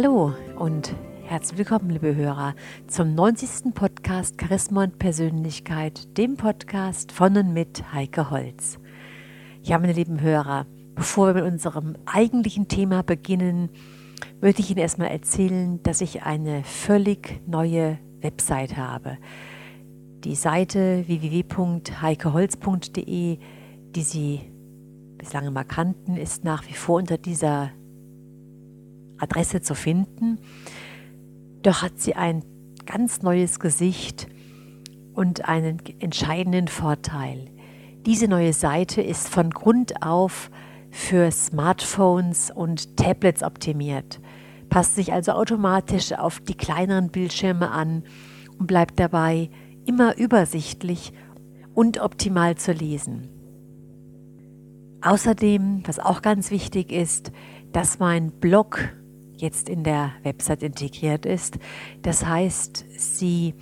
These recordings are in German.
Hallo und herzlich willkommen, liebe Hörer, zum 90. Podcast Charisma und Persönlichkeit, dem Podcast von und mit Heike Holz. Ja, meine lieben Hörer, bevor wir mit unserem eigentlichen Thema beginnen, möchte ich Ihnen erstmal erzählen, dass ich eine völlig neue Website habe. Die Seite www.heikeholz.de, die Sie bislang immer kannten, ist nach wie vor unter dieser Adresse zu finden. Doch hat sie ein ganz neues Gesicht und einen entscheidenden Vorteil. Diese neue Seite ist von Grund auf für Smartphones und Tablets optimiert, passt sich also automatisch auf die kleineren Bildschirme an und bleibt dabei immer übersichtlich und optimal zu lesen. Außerdem, was auch ganz wichtig ist, dass mein Blog jetzt in der Website integriert ist. Das heißt, Sie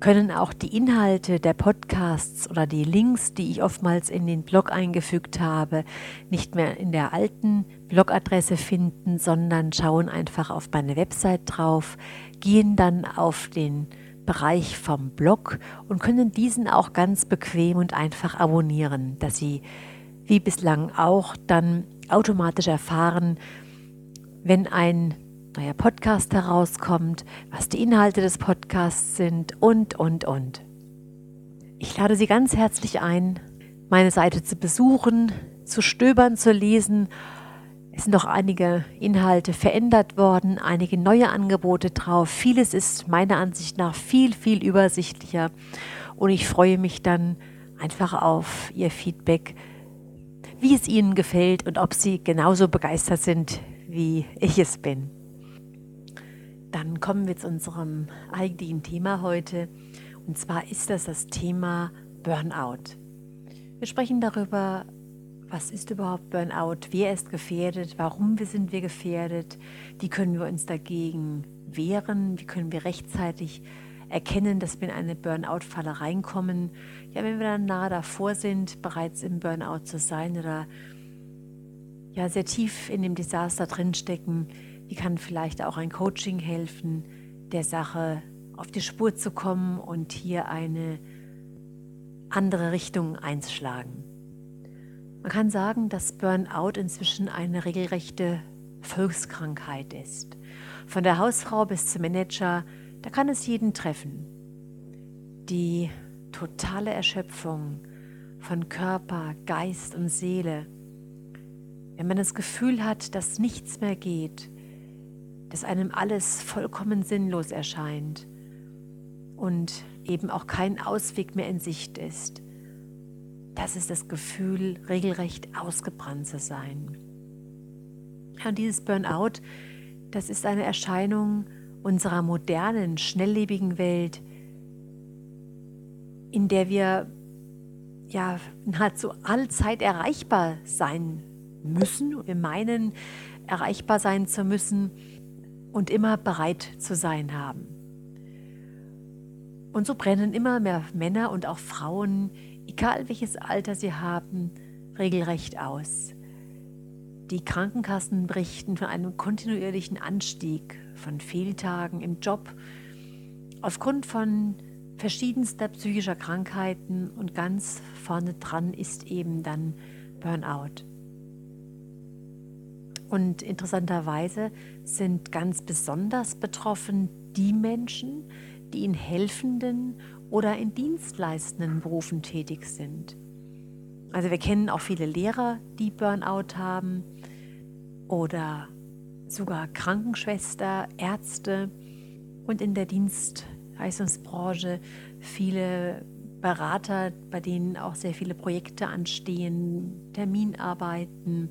können auch die Inhalte der Podcasts oder die Links, die ich oftmals in den Blog eingefügt habe, nicht mehr in der alten Blogadresse finden, sondern schauen einfach auf meine Website drauf, gehen dann auf den Bereich vom Blog und können diesen auch ganz bequem und einfach abonnieren, dass Sie wie bislang auch dann automatisch erfahren, wenn ein neuer Podcast herauskommt, was die Inhalte des Podcasts sind und, und, und. Ich lade Sie ganz herzlich ein, meine Seite zu besuchen, zu stöbern, zu lesen. Es sind noch einige Inhalte verändert worden, einige neue Angebote drauf. Vieles ist meiner Ansicht nach viel, viel übersichtlicher und ich freue mich dann einfach auf Ihr Feedback, wie es Ihnen gefällt und ob Sie genauso begeistert sind wie ich es bin. Dann kommen wir zu unserem eigentlichen Thema heute. Und zwar ist das das Thema Burnout. Wir sprechen darüber, was ist überhaupt Burnout, wer ist gefährdet, warum sind wir gefährdet, wie können wir uns dagegen wehren, wie können wir rechtzeitig erkennen, dass wir in eine Burnout-Falle reinkommen. Ja, wenn wir dann nahe davor sind, bereits im Burnout zu sein oder ja sehr tief in dem Desaster drinstecken, wie kann vielleicht auch ein Coaching helfen, der Sache auf die Spur zu kommen und hier eine andere Richtung einzuschlagen. Man kann sagen, dass Burnout inzwischen eine regelrechte Volkskrankheit ist. Von der Hausfrau bis zum Manager, da kann es jeden treffen. Die totale Erschöpfung von Körper, Geist und Seele wenn man das Gefühl hat, dass nichts mehr geht, dass einem alles vollkommen sinnlos erscheint und eben auch kein Ausweg mehr in Sicht ist, das ist das Gefühl, regelrecht ausgebrannt zu sein. Und dieses Burnout, das ist eine Erscheinung unserer modernen, schnelllebigen Welt, in der wir ja nahezu allzeit erreichbar sein müssen. Wir meinen, erreichbar sein zu müssen und immer bereit zu sein haben. Und so brennen immer mehr Männer und auch Frauen, egal welches Alter sie haben, regelrecht aus. Die Krankenkassen berichten von einem kontinuierlichen Anstieg von Fehltagen im Job aufgrund von verschiedenster psychischer Krankheiten und ganz vorne dran ist eben dann Burnout. Und interessanterweise sind ganz besonders betroffen die Menschen, die in helfenden oder in dienstleistenden Berufen tätig sind. Also wir kennen auch viele Lehrer, die Burnout haben oder sogar Krankenschwester, Ärzte und in der Dienstleistungsbranche viele Berater, bei denen auch sehr viele Projekte anstehen, Terminarbeiten,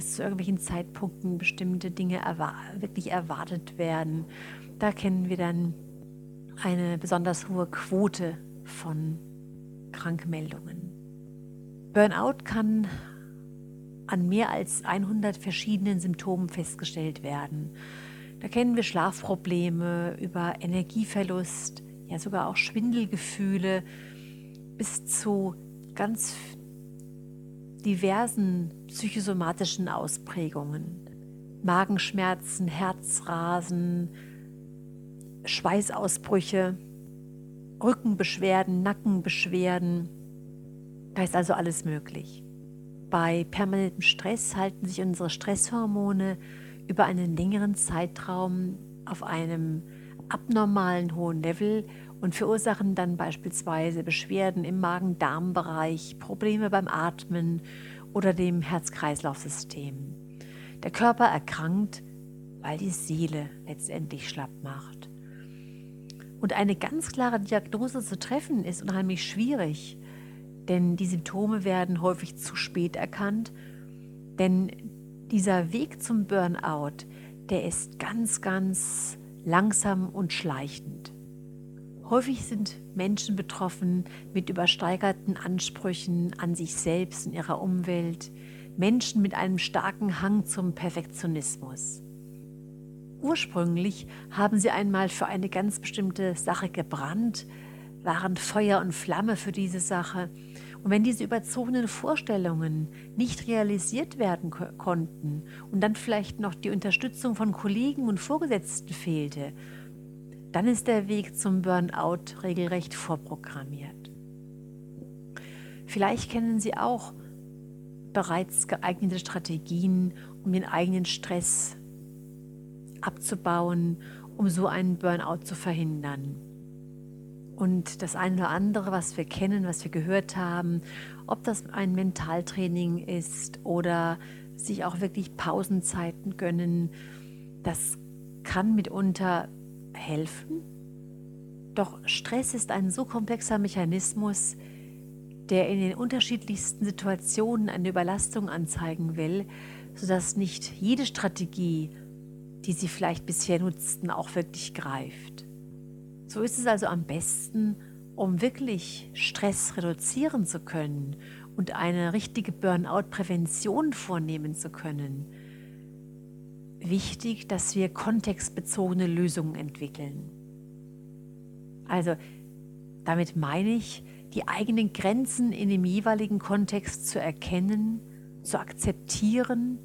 dass zu irgendwelchen Zeitpunkten bestimmte Dinge erwar wirklich erwartet werden. Da kennen wir dann eine besonders hohe Quote von Krankmeldungen. Burnout kann an mehr als 100 verschiedenen Symptomen festgestellt werden. Da kennen wir Schlafprobleme über Energieverlust, ja sogar auch Schwindelgefühle bis zu ganz diversen psychosomatischen Ausprägungen. Magenschmerzen, Herzrasen, Schweißausbrüche, Rückenbeschwerden, Nackenbeschwerden. Da ist also alles möglich. Bei permanentem Stress halten sich unsere Stresshormone über einen längeren Zeitraum auf einem abnormalen hohen Level und verursachen dann beispielsweise Beschwerden im Magen-Darm-Bereich, Probleme beim Atmen oder dem Herz-Kreislauf-System. Der Körper erkrankt, weil die Seele letztendlich schlapp macht. Und eine ganz klare Diagnose zu treffen ist unheimlich schwierig, denn die Symptome werden häufig zu spät erkannt, denn dieser Weg zum Burnout, der ist ganz, ganz langsam und schleichend. Häufig sind Menschen betroffen mit übersteigerten Ansprüchen an sich selbst und ihrer Umwelt, Menschen mit einem starken Hang zum Perfektionismus. Ursprünglich haben sie einmal für eine ganz bestimmte Sache gebrannt, waren Feuer und Flamme für diese Sache. Und wenn diese überzogenen Vorstellungen nicht realisiert werden ko konnten und dann vielleicht noch die Unterstützung von Kollegen und Vorgesetzten fehlte, dann ist der Weg zum Burnout regelrecht vorprogrammiert. Vielleicht kennen Sie auch bereits geeignete Strategien, um den eigenen Stress abzubauen, um so einen Burnout zu verhindern. Und das eine oder andere, was wir kennen, was wir gehört haben, ob das ein Mentaltraining ist oder sich auch wirklich Pausenzeiten gönnen, das kann mitunter helfen. Doch Stress ist ein so komplexer Mechanismus, der in den unterschiedlichsten Situationen eine Überlastung anzeigen will, sodass nicht jede Strategie, die Sie vielleicht bisher nutzten, auch wirklich greift. So ist es also am besten, um wirklich Stress reduzieren zu können und eine richtige Burnout-Prävention vornehmen zu können, wichtig, dass wir kontextbezogene Lösungen entwickeln. Also damit meine ich, die eigenen Grenzen in dem jeweiligen Kontext zu erkennen, zu akzeptieren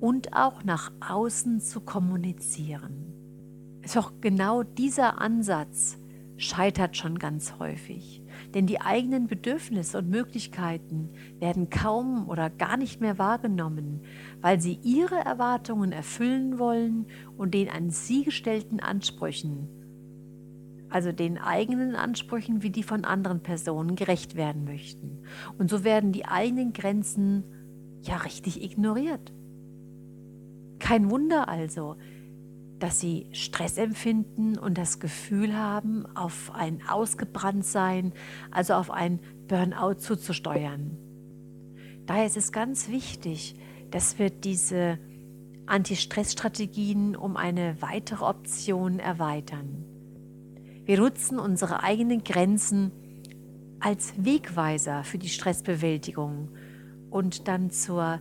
und auch nach außen zu kommunizieren. Doch genau dieser Ansatz scheitert schon ganz häufig, denn die eigenen Bedürfnisse und Möglichkeiten werden kaum oder gar nicht mehr wahrgenommen, weil sie ihre Erwartungen erfüllen wollen und den an sie gestellten Ansprüchen, also den eigenen Ansprüchen wie die von anderen Personen, gerecht werden möchten. Und so werden die eigenen Grenzen ja richtig ignoriert. Kein Wunder also, dass sie Stress empfinden und das Gefühl haben, auf ein Ausgebranntsein, also auf ein Burnout zuzusteuern. Daher ist es ganz wichtig, dass wir diese Anti-Stress-Strategien um eine weitere Option erweitern. Wir nutzen unsere eigenen Grenzen als Wegweiser für die Stressbewältigung und dann zur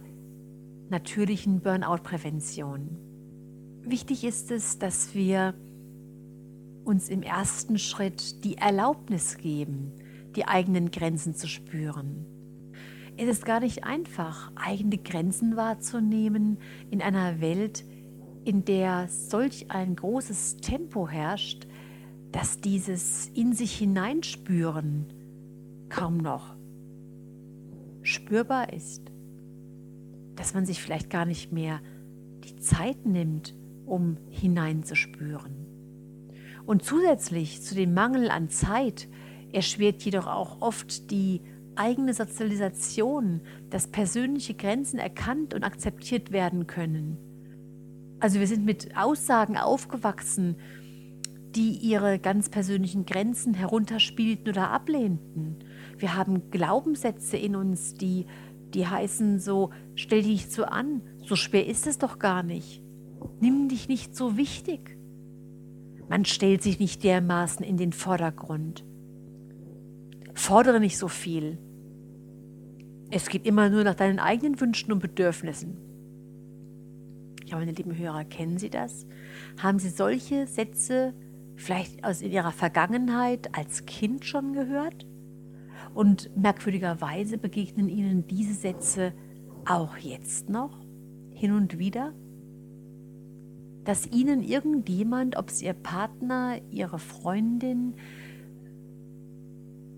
natürlichen Burnout-Prävention. Wichtig ist es, dass wir uns im ersten Schritt die Erlaubnis geben, die eigenen Grenzen zu spüren. Es ist gar nicht einfach, eigene Grenzen wahrzunehmen in einer Welt, in der solch ein großes Tempo herrscht, dass dieses in sich hineinspüren kaum noch spürbar ist. Dass man sich vielleicht gar nicht mehr die Zeit nimmt, um hineinzuspüren. Und zusätzlich zu dem Mangel an Zeit erschwert jedoch auch oft die eigene Sozialisation, dass persönliche Grenzen erkannt und akzeptiert werden können. Also wir sind mit Aussagen aufgewachsen, die ihre ganz persönlichen Grenzen herunterspielten oder ablehnten. Wir haben Glaubenssätze in uns, die, die heißen so, stell dich nicht so an, so schwer ist es doch gar nicht. Nimm dich nicht so wichtig. Man stellt sich nicht dermaßen in den Vordergrund. Fordere nicht so viel. Es geht immer nur nach deinen eigenen Wünschen und Bedürfnissen. Ja, meine lieben Hörer, kennen Sie das? Haben Sie solche Sätze vielleicht aus Ihrer Vergangenheit als Kind schon gehört? Und merkwürdigerweise begegnen Ihnen diese Sätze auch jetzt noch, hin und wieder? Dass ihnen irgendjemand, ob es ihr Partner, ihre Freundin,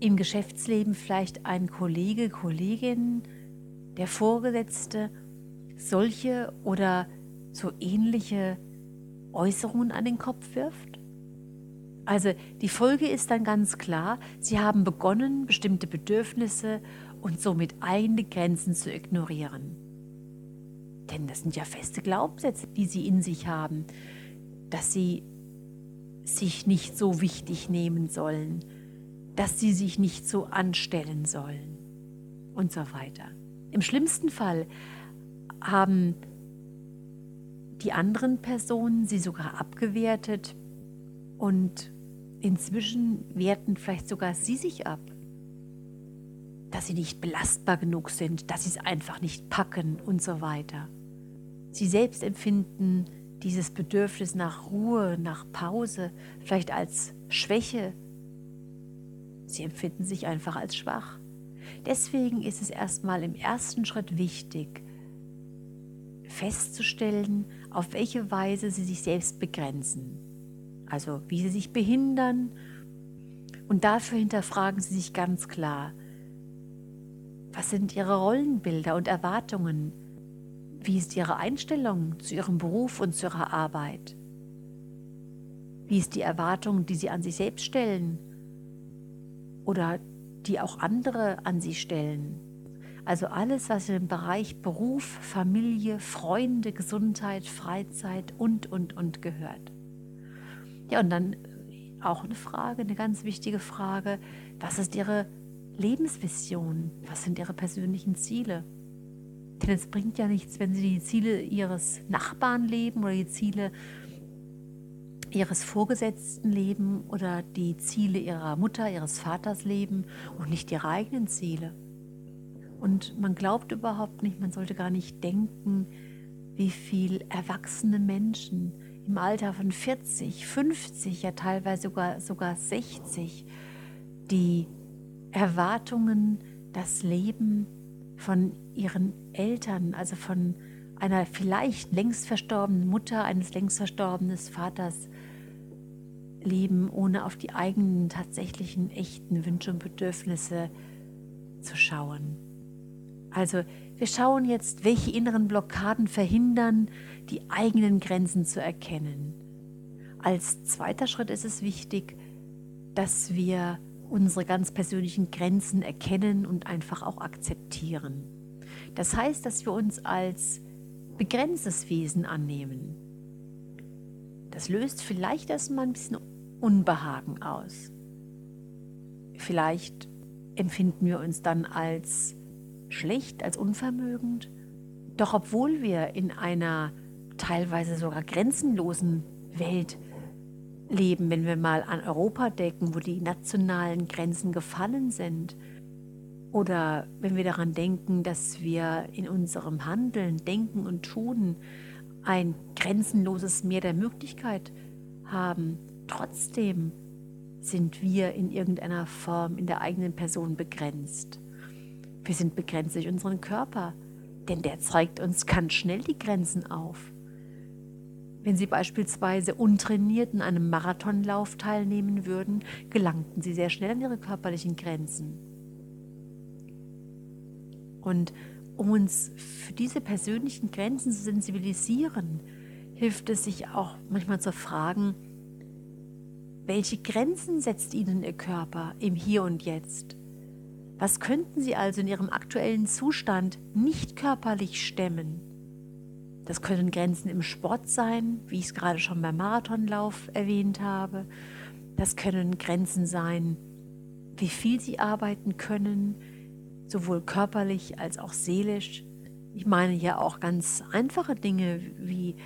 im Geschäftsleben vielleicht ein Kollege, Kollegin, der Vorgesetzte, solche oder so ähnliche Äußerungen an den Kopf wirft? Also die Folge ist dann ganz klar, sie haben begonnen, bestimmte Bedürfnisse und somit eigene Grenzen zu ignorieren. Denn das sind ja feste Glaubenssätze, die sie in sich haben, dass sie sich nicht so wichtig nehmen sollen, dass sie sich nicht so anstellen sollen und so weiter. Im schlimmsten Fall haben die anderen Personen sie sogar abgewertet und inzwischen werten vielleicht sogar sie sich ab, dass sie nicht belastbar genug sind, dass sie es einfach nicht packen und so weiter. Sie selbst empfinden dieses Bedürfnis nach Ruhe, nach Pause, vielleicht als Schwäche. Sie empfinden sich einfach als schwach. Deswegen ist es erstmal im ersten Schritt wichtig, festzustellen, auf welche Weise sie sich selbst begrenzen. Also wie sie sich behindern. Und dafür hinterfragen sie sich ganz klar, was sind ihre Rollenbilder und Erwartungen? Wie ist ihre Einstellung zu ihrem Beruf und zu ihrer Arbeit? Wie ist die Erwartung, die sie an sich selbst stellen oder die auch andere an sie stellen? Also alles, was im Bereich Beruf, Familie, Freunde, Gesundheit, Freizeit und, und, und gehört. Ja, und dann auch eine Frage, eine ganz wichtige Frage, was ist Ihre Lebensvision? Was sind Ihre persönlichen Ziele? Denn es bringt ja nichts, wenn Sie die Ziele Ihres Nachbarn leben oder die Ziele Ihres Vorgesetzten leben oder die Ziele Ihrer Mutter, Ihres Vaters leben und nicht Ihre eigenen Ziele. Und man glaubt überhaupt nicht, man sollte gar nicht denken, wie viel erwachsene Menschen im Alter von 40, 50, ja teilweise sogar, sogar 60, die Erwartungen, das Leben von ihren Eltern, also von einer vielleicht längst verstorbenen Mutter, eines längst verstorbenen Vaters leben, ohne auf die eigenen tatsächlichen echten Wünsche und Bedürfnisse zu schauen. Also wir schauen jetzt, welche inneren Blockaden verhindern, die eigenen Grenzen zu erkennen. Als zweiter Schritt ist es wichtig, dass wir unsere ganz persönlichen Grenzen erkennen und einfach auch akzeptieren. Das heißt, dass wir uns als begrenztes Wesen annehmen. Das löst vielleicht erstmal ein bisschen Unbehagen aus. Vielleicht empfinden wir uns dann als schlecht, als unvermögend. Doch obwohl wir in einer teilweise sogar grenzenlosen Welt leben, wenn wir mal an Europa denken, wo die nationalen Grenzen gefallen sind, oder wenn wir daran denken, dass wir in unserem Handeln, Denken und Tun ein grenzenloses Meer der Möglichkeit haben, trotzdem sind wir in irgendeiner Form in der eigenen Person begrenzt. Wir sind begrenzt durch unseren Körper, denn der zeigt uns ganz schnell die Grenzen auf. Wenn Sie beispielsweise untrainiert in einem Marathonlauf teilnehmen würden, gelangten Sie sehr schnell an Ihre körperlichen Grenzen. Und um uns für diese persönlichen Grenzen zu sensibilisieren, hilft es sich auch manchmal zu fragen, welche Grenzen setzt Ihnen Ihr Körper im Hier und Jetzt? Was könnten Sie also in Ihrem aktuellen Zustand nicht körperlich stemmen? Das können Grenzen im Sport sein, wie ich es gerade schon beim Marathonlauf erwähnt habe. Das können Grenzen sein, wie viel Sie arbeiten können, sowohl körperlich als auch seelisch. Ich meine ja auch ganz einfache Dinge wie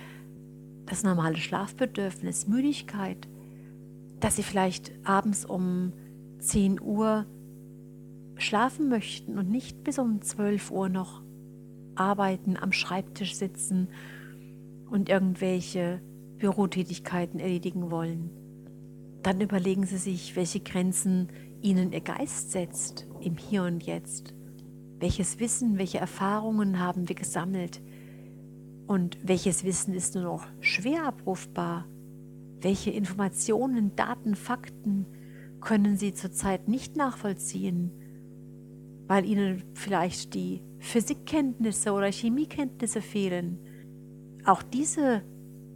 das normale Schlafbedürfnis, Müdigkeit, dass Sie vielleicht abends um 10 Uhr schlafen möchten und nicht bis um 12 Uhr noch arbeiten, am Schreibtisch sitzen und irgendwelche Bürotätigkeiten erledigen wollen. Dann überlegen Sie sich, welche Grenzen Ihnen Ihr Geist setzt im Hier und Jetzt. Welches Wissen, welche Erfahrungen haben wir gesammelt, Und welches Wissen ist nur noch schwer abrufbar? Welche Informationen, Daten, Fakten können Sie zurzeit nicht nachvollziehen, weil Ihnen vielleicht die Physikkenntnisse oder Chemiekenntnisse fehlen? Auch diese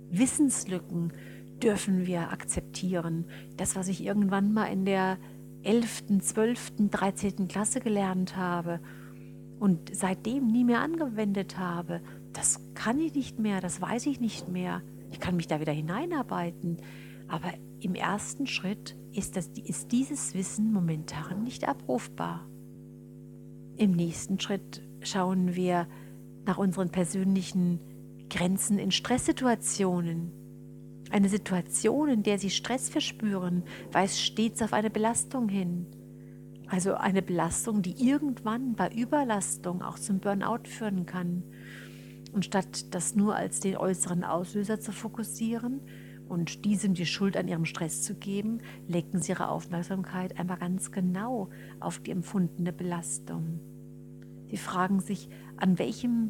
Wissenslücken dürfen wir akzeptieren. Das, was ich irgendwann mal in der 11., 12., 13. Klasse gelernt habe und seitdem nie mehr angewendet habe, das kann ich nicht mehr, das weiß ich nicht mehr. Ich kann mich da wieder hineinarbeiten. Aber im ersten Schritt ist, das, ist dieses Wissen momentan nicht abrufbar. Im nächsten Schritt schauen wir nach unseren persönlichen Grenzen in Stresssituationen. Eine Situation, in der Sie Stress verspüren, weist stets auf eine Belastung hin. Also eine Belastung, die irgendwann bei Überlastung auch zum Burnout führen kann. Und statt das nur als den äußeren Auslöser zu fokussieren und diesem die Schuld an ihrem Stress zu geben, lenken sie ihre Aufmerksamkeit einmal ganz genau auf die empfundene Belastung. Sie fragen sich, an welchem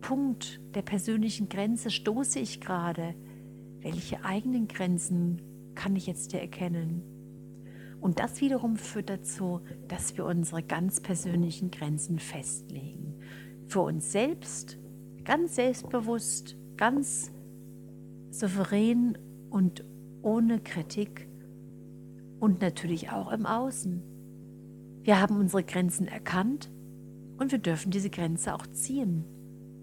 Punkt der persönlichen Grenze stoße ich gerade? Welche eigenen Grenzen kann ich jetzt hier erkennen? Und das wiederum führt dazu, dass wir unsere ganz persönlichen Grenzen festlegen. Für uns selbst ganz selbstbewusst, ganz souverän und ohne Kritik und natürlich auch im Außen. Wir haben unsere Grenzen erkannt und wir dürfen diese Grenze auch ziehen.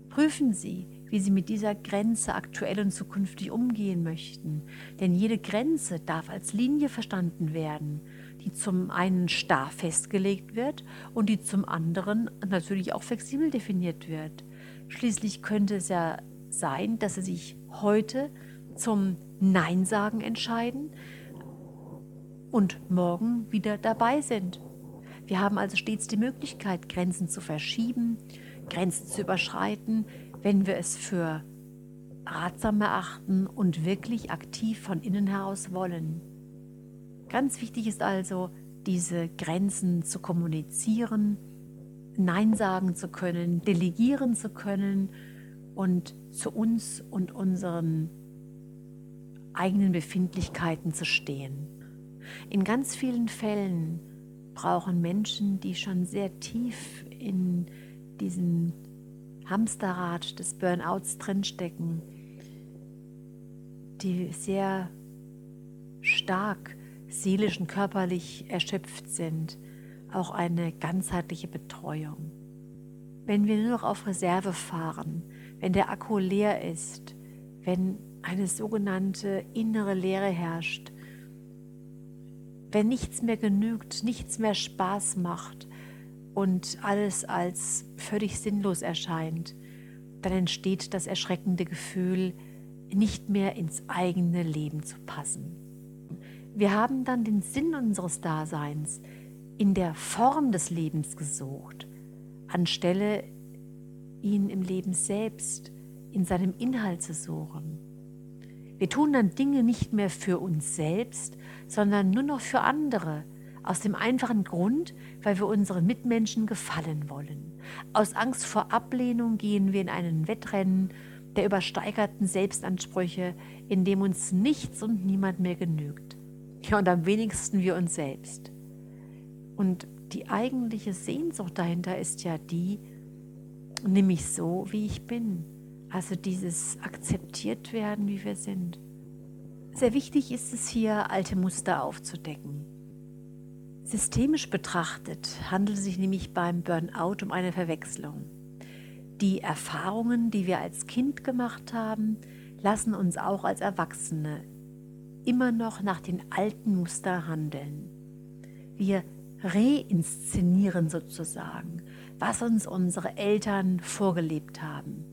Prüfen Sie, wie Sie mit dieser Grenze aktuell und zukünftig umgehen möchten. Denn jede Grenze darf als Linie verstanden werden, die zum einen starr festgelegt wird und die zum anderen natürlich auch flexibel definiert wird. Schließlich könnte es ja sein, dass sie sich heute zum Nein sagen entscheiden und morgen wieder dabei sind. Wir haben also stets die Möglichkeit, Grenzen zu verschieben, Grenzen zu überschreiten, wenn wir es für ratsam erachten und wirklich aktiv von innen heraus wollen. Ganz wichtig ist also, diese Grenzen zu kommunizieren, Nein sagen zu können, delegieren zu können und zu uns und unseren eigenen Befindlichkeiten zu stehen. In ganz vielen Fällen brauchen Menschen, die schon sehr tief in diesem Hamsterrad des Burnouts drinstecken, die sehr stark seelisch und körperlich erschöpft sind, auch eine ganzheitliche Betreuung. Wenn wir nur noch auf Reserve fahren, wenn der Akku leer ist, wenn eine sogenannte innere Leere herrscht, wenn nichts mehr genügt, nichts mehr Spaß macht und alles als völlig sinnlos erscheint, dann entsteht das erschreckende Gefühl, nicht mehr ins eigene Leben zu passen. Wir haben dann den Sinn unseres Daseins, in der Form des Lebens gesucht, anstelle ihn im Leben selbst, in seinem Inhalt zu suchen. Wir tun dann Dinge nicht mehr für uns selbst, sondern nur noch für andere, aus dem einfachen Grund, weil wir unseren Mitmenschen gefallen wollen. Aus Angst vor Ablehnung gehen wir in einen Wettrennen der übersteigerten Selbstansprüche, in dem uns nichts und niemand mehr genügt. Ja, und am wenigsten wir uns selbst. Und die eigentliche Sehnsucht dahinter ist ja die, nimm mich so, wie ich bin. Also dieses akzeptiert werden, wie wir sind. Sehr wichtig ist es hier, alte Muster aufzudecken. Systemisch betrachtet handelt es sich nämlich beim Burnout um eine Verwechslung. Die Erfahrungen, die wir als Kind gemacht haben, lassen uns auch als Erwachsene immer noch nach den alten Mustern handeln. Wir reinszenieren sozusagen, was uns unsere Eltern vorgelebt haben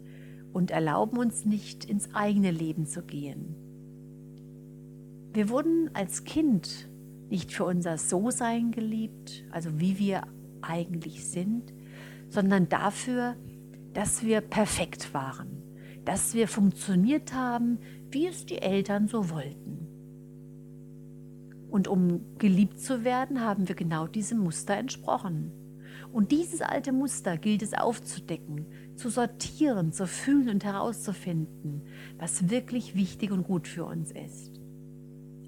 und erlauben uns nicht ins eigene Leben zu gehen. Wir wurden als Kind nicht für unser So-Sein geliebt, also wie wir eigentlich sind, sondern dafür, dass wir perfekt waren, dass wir funktioniert haben, wie es die Eltern so wollten. Und um geliebt zu werden, haben wir genau diesem Muster entsprochen. Und dieses alte Muster gilt es aufzudecken, zu sortieren, zu fühlen und herauszufinden, was wirklich wichtig und gut für uns ist.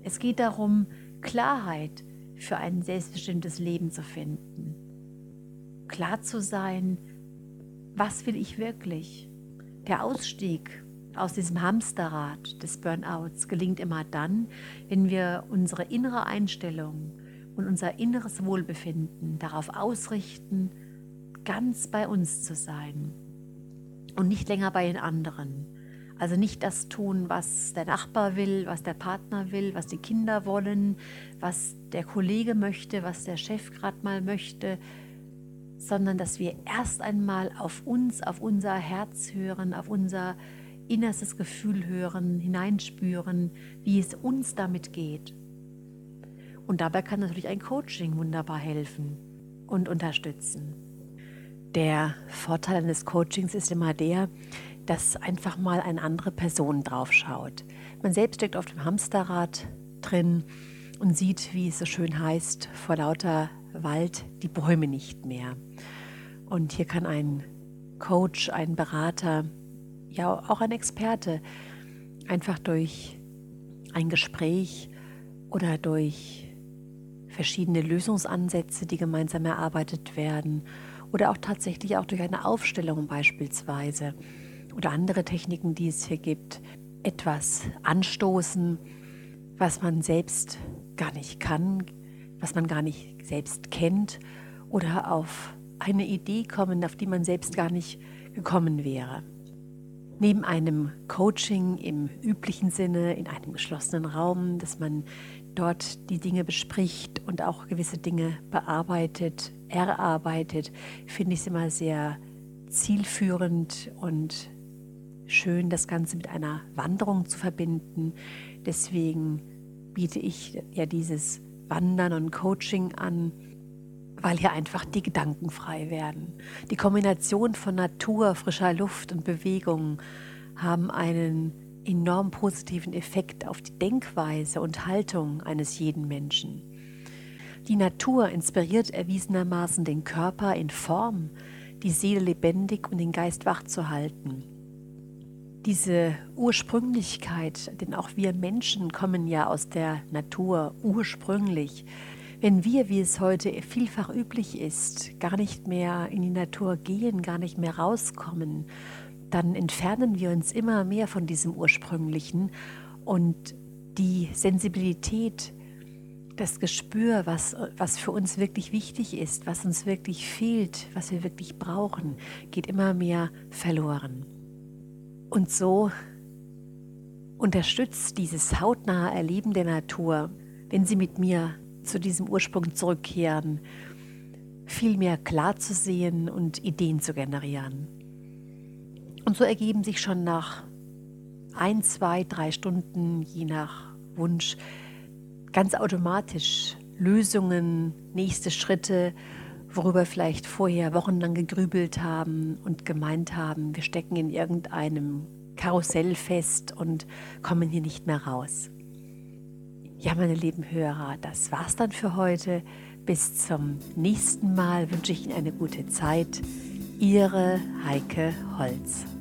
Es geht darum, Klarheit für ein selbstbestimmtes Leben zu finden. Klar zu sein, was will ich wirklich? Der Ausstieg aus diesem Hamsterrad des Burnouts gelingt immer dann, wenn wir unsere innere Einstellung und unser inneres Wohlbefinden darauf ausrichten, ganz bei uns zu sein und nicht länger bei den anderen. Also nicht das tun, was der Nachbar will, was der Partner will, was die Kinder wollen, was der Kollege möchte, was der Chef gerade mal möchte, sondern dass wir erst einmal auf uns, auf unser Herz hören, auf unser innerstes Gefühl hören, hineinspüren, wie es uns damit geht. Und dabei kann natürlich ein Coaching wunderbar helfen und unterstützen. Der Vorteil eines Coachings ist immer der, dass einfach mal eine andere Person draufschaut. Man selbst steckt auf dem Hamsterrad drin und sieht, wie es so schön heißt, vor lauter Wald die Bäume nicht mehr. Und hier kann ein Coach, ein Berater, ja auch ein Experte einfach durch ein Gespräch oder durch verschiedene Lösungsansätze, die gemeinsam erarbeitet werden oder auch tatsächlich auch durch eine Aufstellung beispielsweise oder andere Techniken, die es hier gibt, etwas anstoßen, was man selbst gar nicht kann, was man gar nicht selbst kennt oder auf eine Idee kommen, auf die man selbst gar nicht gekommen wäre. Neben einem Coaching im üblichen Sinne, in einem geschlossenen Raum, dass man dort die Dinge bespricht und auch gewisse Dinge bearbeitet, erarbeitet, finde ich es immer sehr zielführend und schön, das Ganze mit einer Wanderung zu verbinden. Deswegen biete ich ja dieses Wandern und Coaching an, weil hier einfach die Gedanken frei werden. Die Kombination von Natur, frischer Luft und Bewegung haben einen enorm positiven Effekt auf die Denkweise und Haltung eines jeden Menschen. Die Natur inspiriert erwiesenermaßen den Körper in Form, die Seele lebendig und den Geist wach zu halten. Diese Ursprünglichkeit, denn auch wir Menschen kommen ja aus der Natur ursprünglich, wenn wir, wie es heute vielfach üblich ist, gar nicht mehr in die Natur gehen, gar nicht mehr rauskommen, dann entfernen wir uns immer mehr von diesem Ursprünglichen und die Sensibilität, das Gespür, was, was für uns wirklich wichtig ist, was uns wirklich fehlt, was wir wirklich brauchen, geht immer mehr verloren. Und so unterstützt dieses hautnahe Erleben der Natur, wenn Sie mit mir zu diesem Ursprung zurückkehren, viel mehr klar zu sehen und Ideen zu generieren. Und so ergeben sich schon nach ein, zwei, drei Stunden, je nach Wunsch, ganz automatisch Lösungen, nächste Schritte, worüber vielleicht vorher wochenlang gegrübelt haben und gemeint haben, wir stecken in irgendeinem Karussell fest und kommen hier nicht mehr raus. Ja, meine lieben Hörer, das war's dann für heute. Bis zum nächsten Mal wünsche ich Ihnen eine gute Zeit. Ihre Heike Holz.